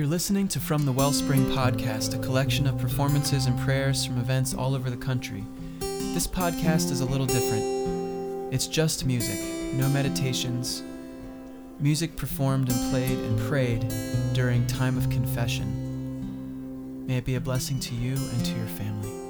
You're listening to From the Wellspring podcast, a collection of performances and prayers from events all over the country. This podcast is a little different. It's just music, no meditations. Music performed and played and prayed during time of confession. May it be a blessing to you and to your family.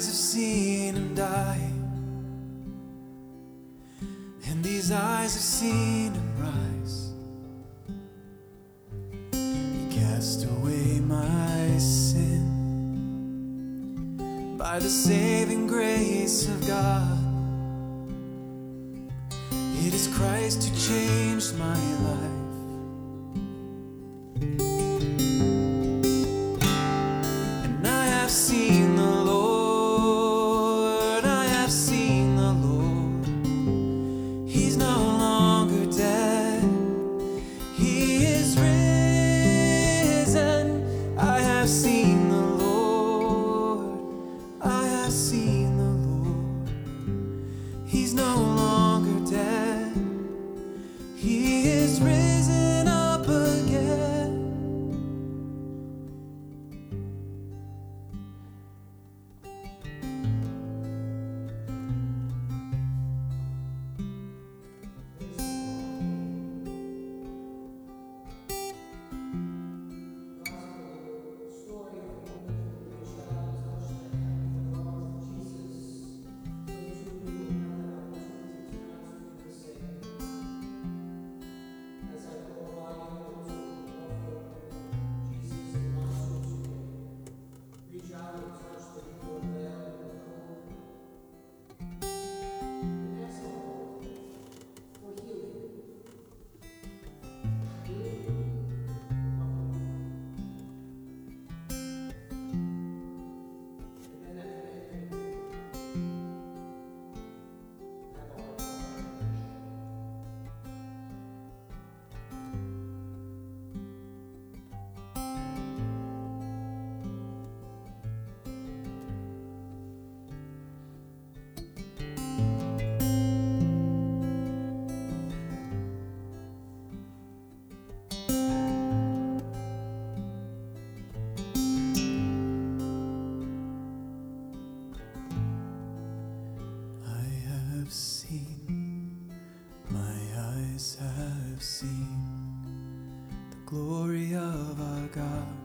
eyes have seen and I seen the Lord. He's no longer. glory of our God.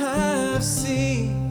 Have seen.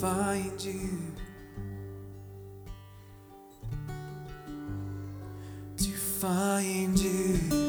Find you. To find you.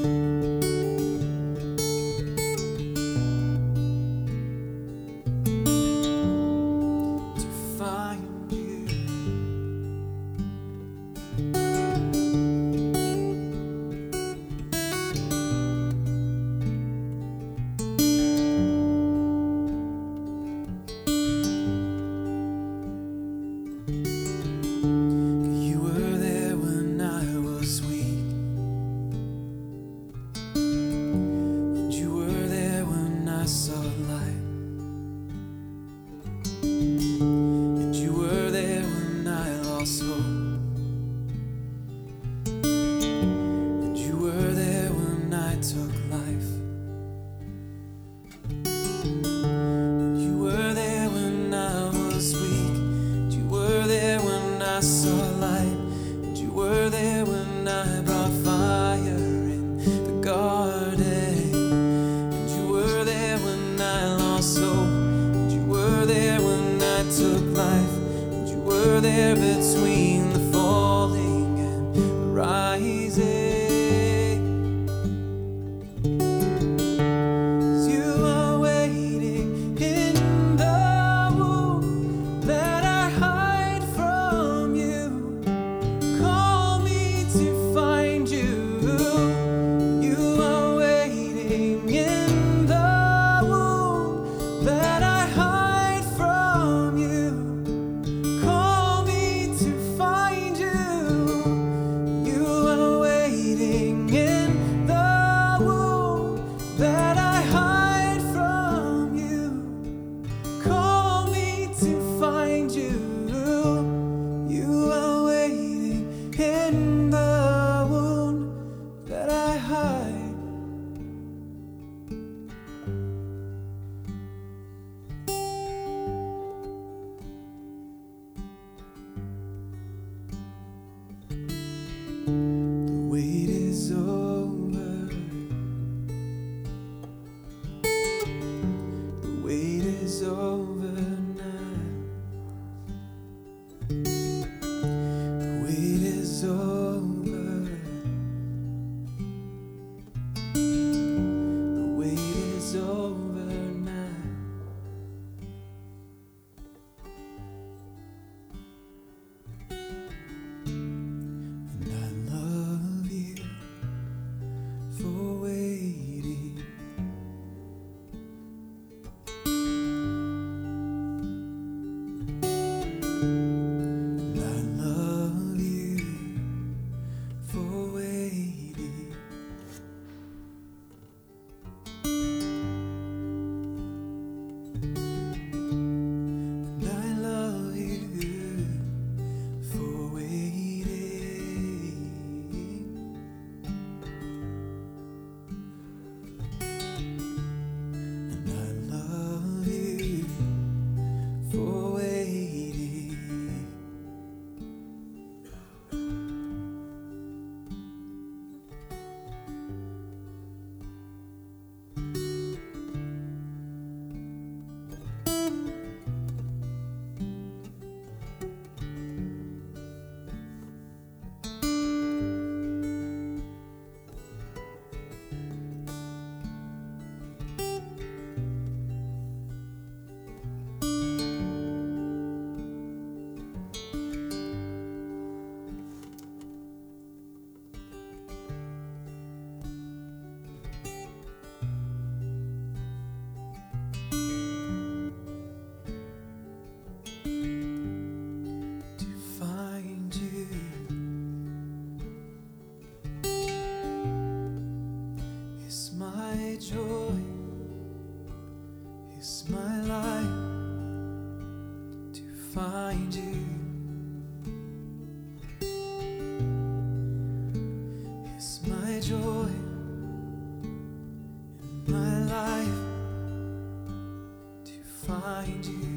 Find you.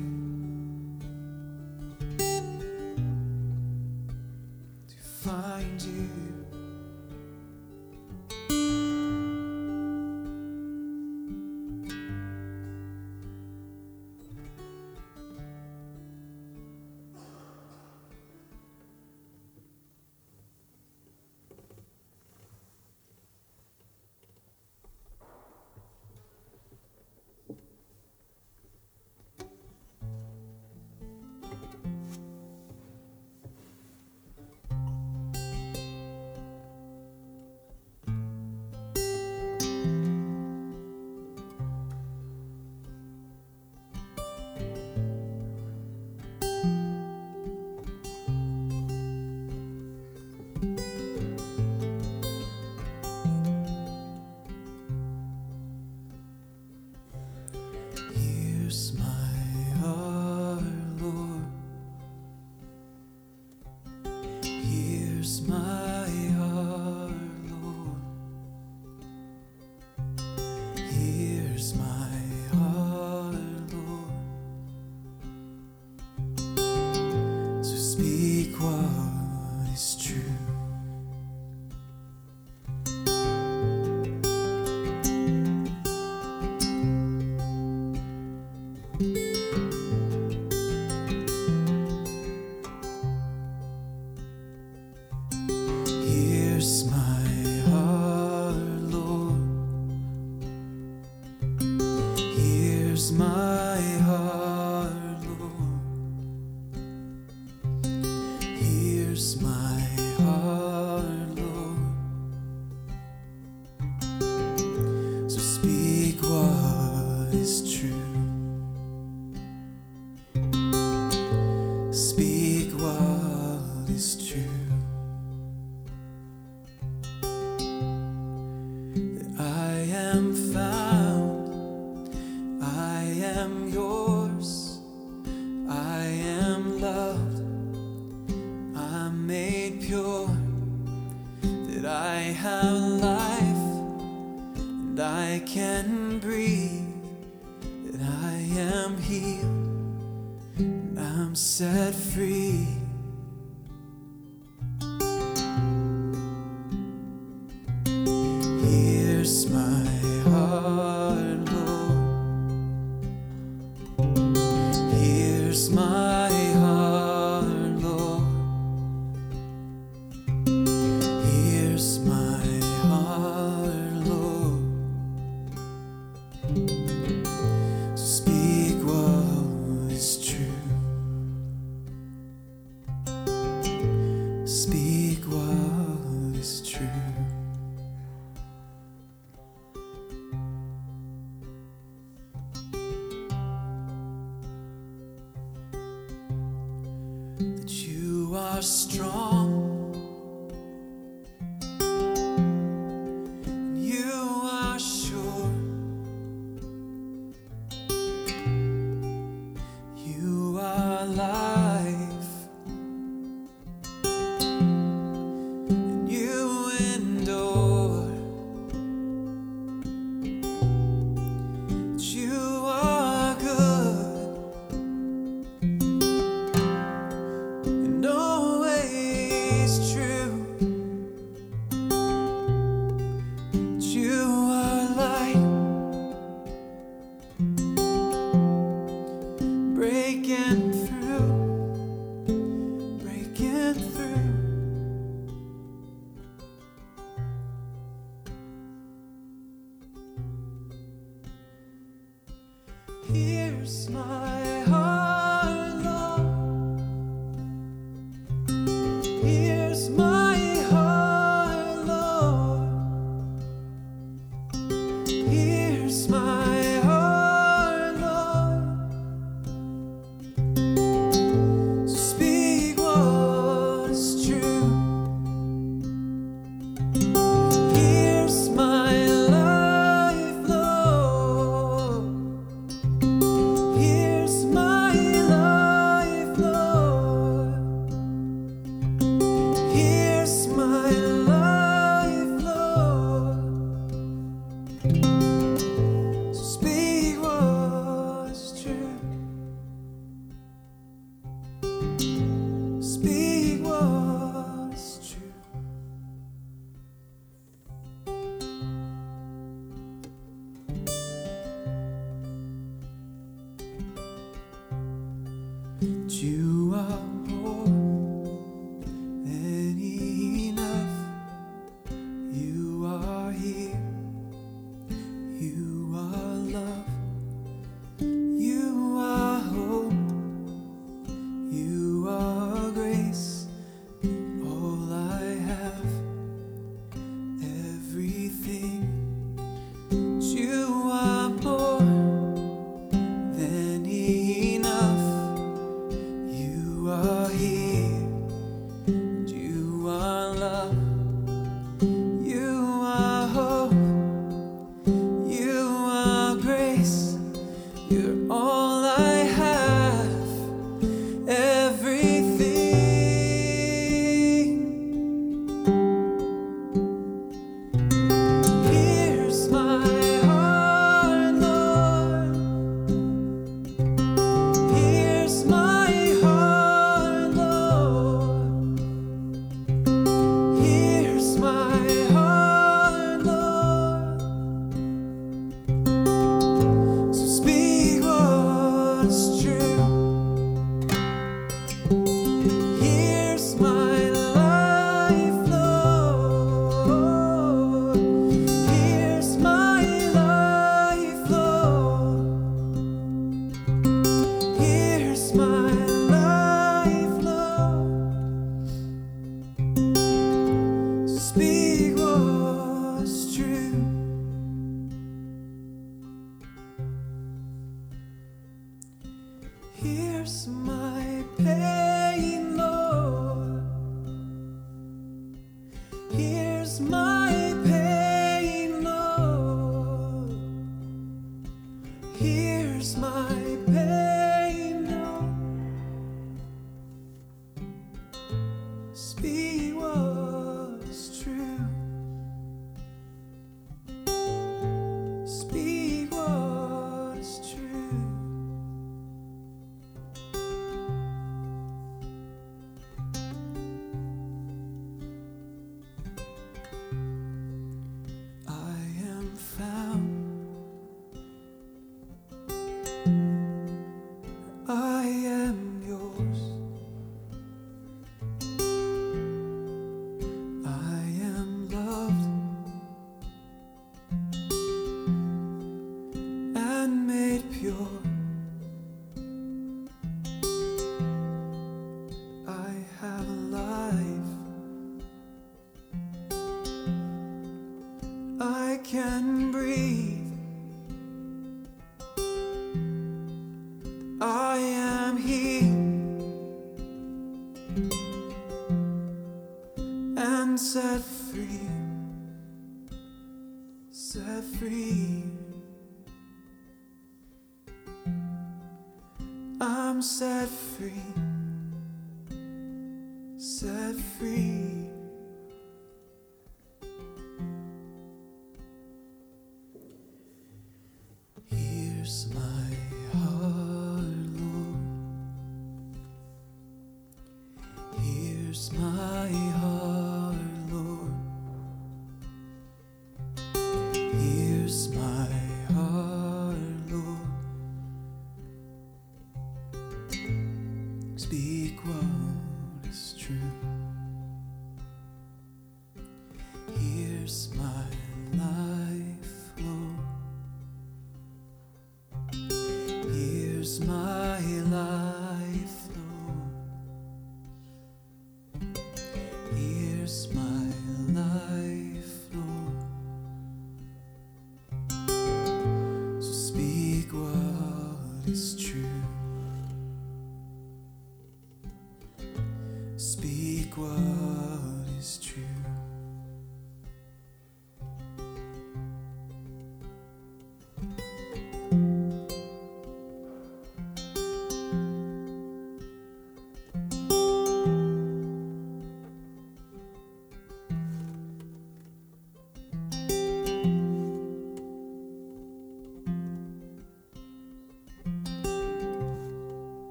Here's my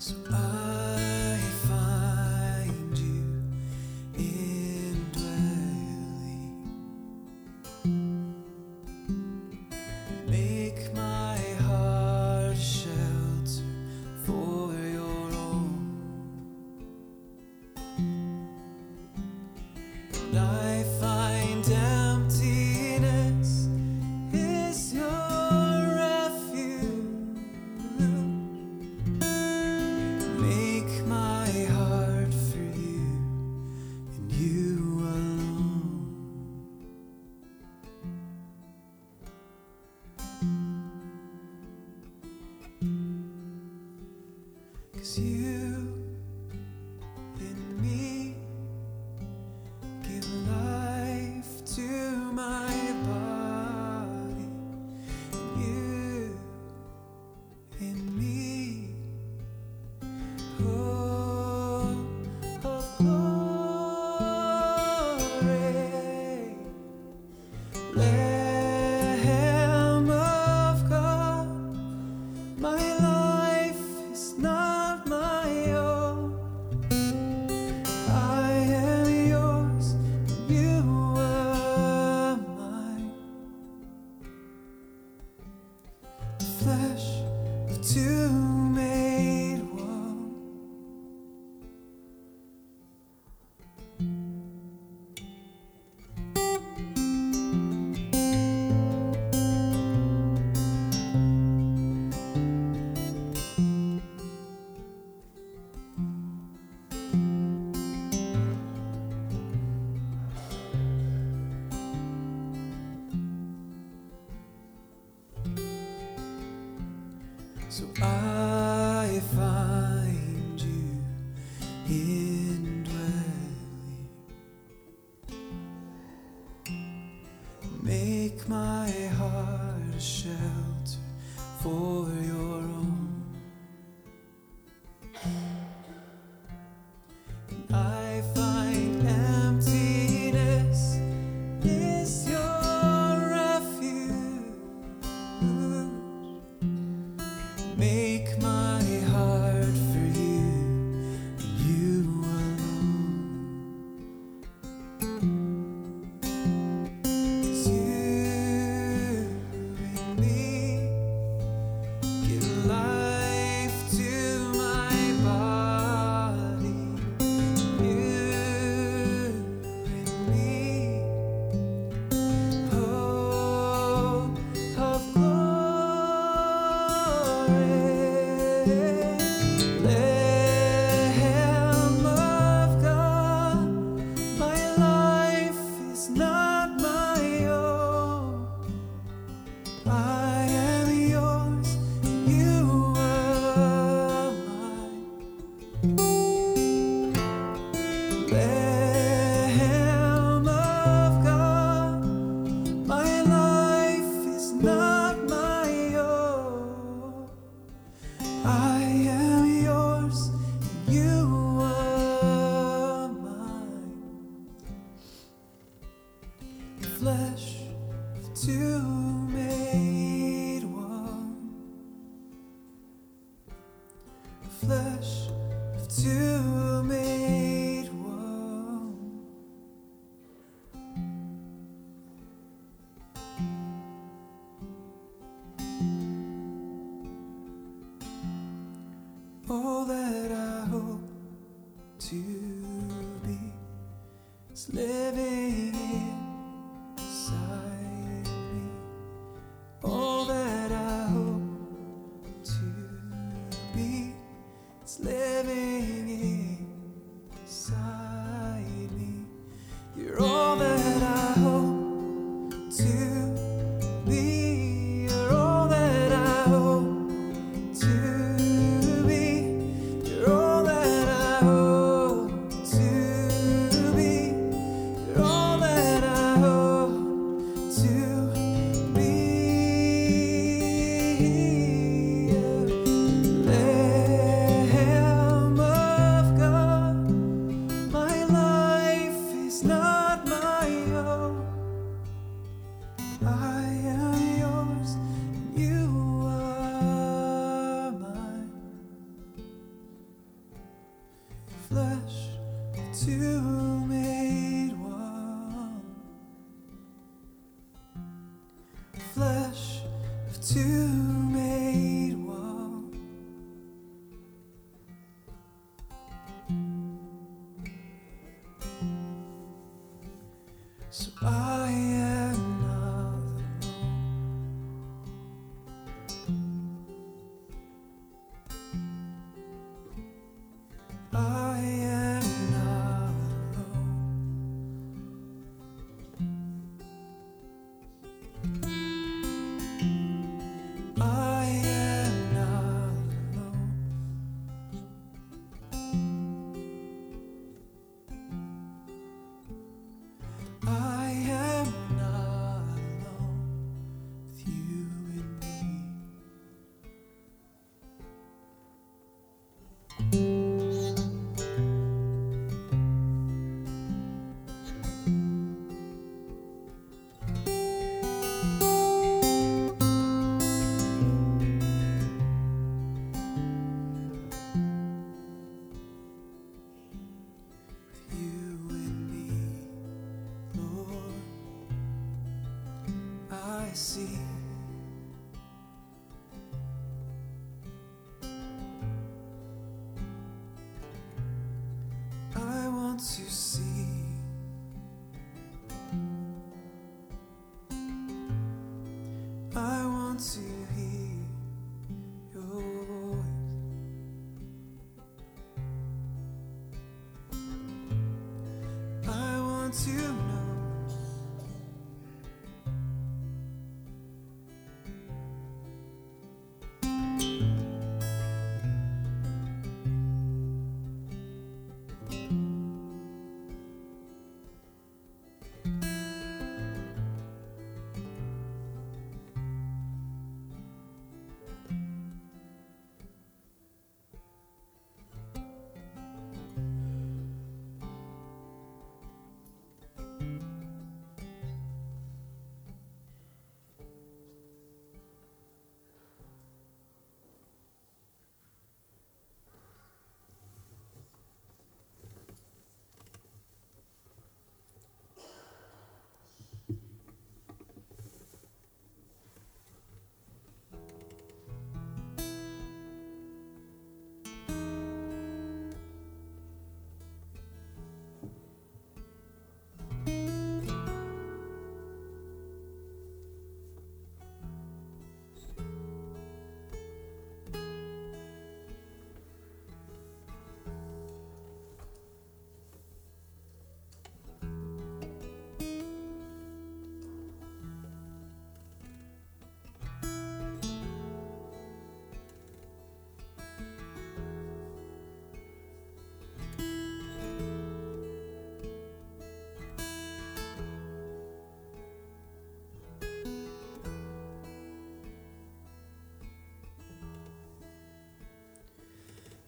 So I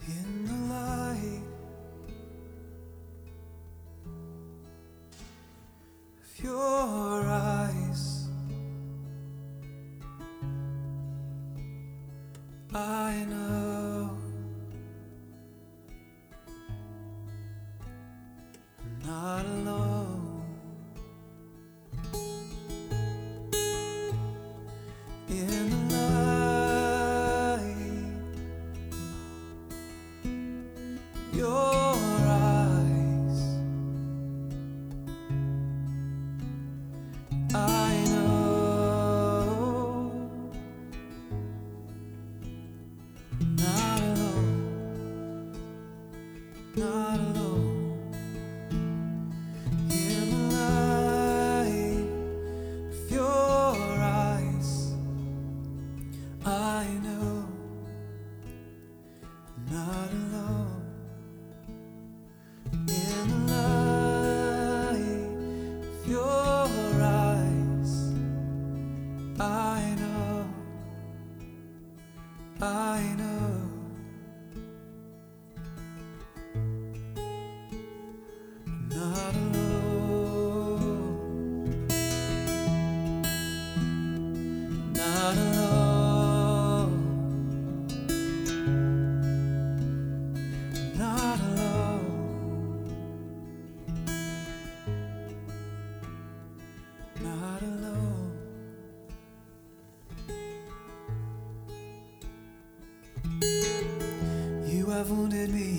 in the me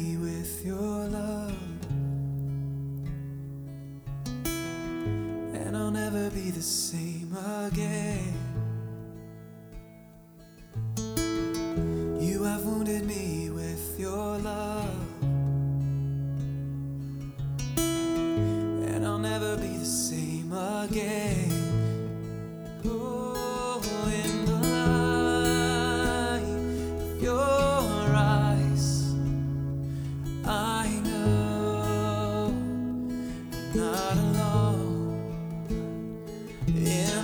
In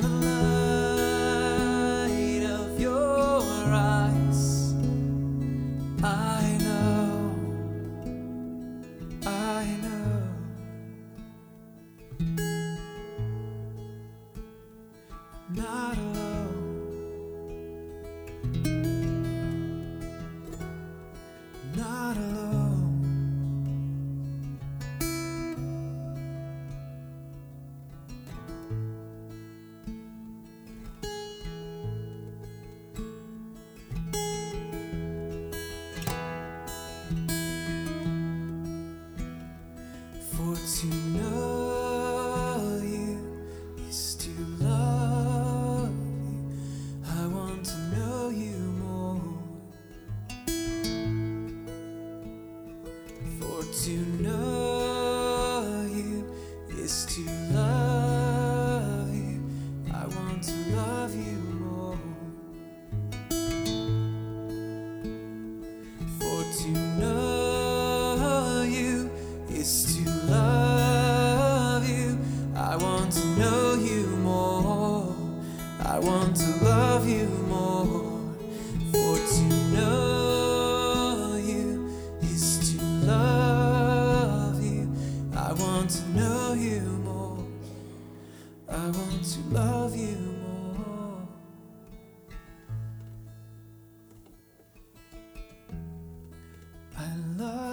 I love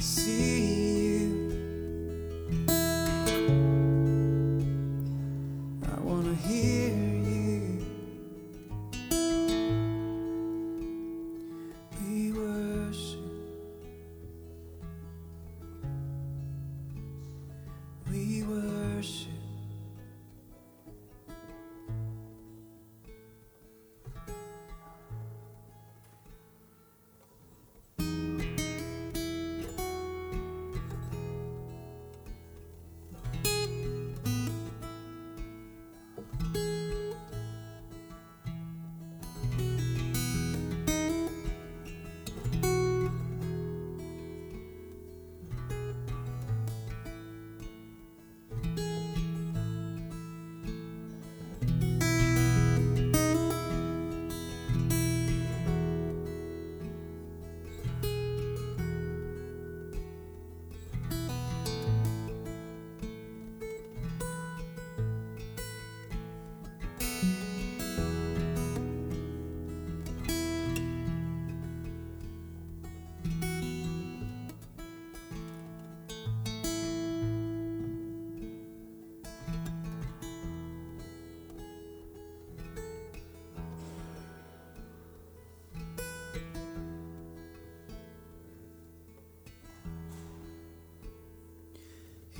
see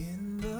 in the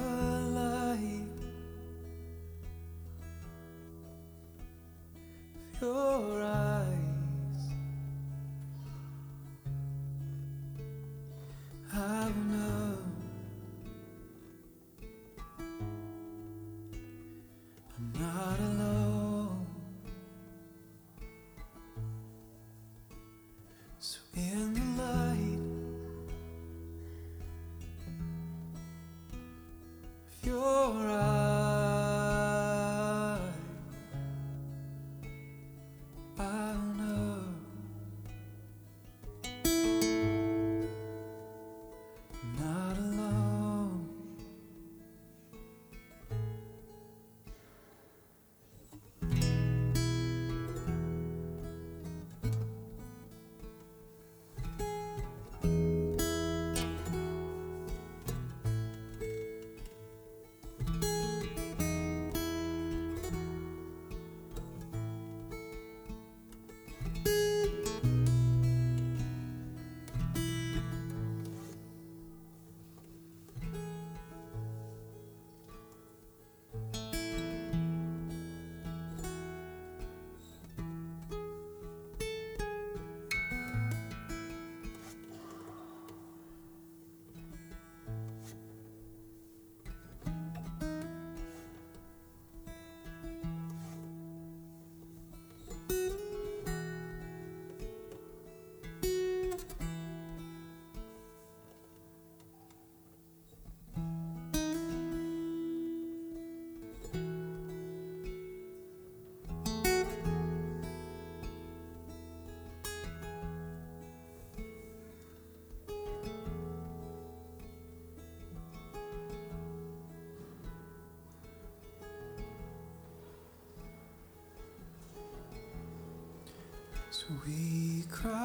we cry,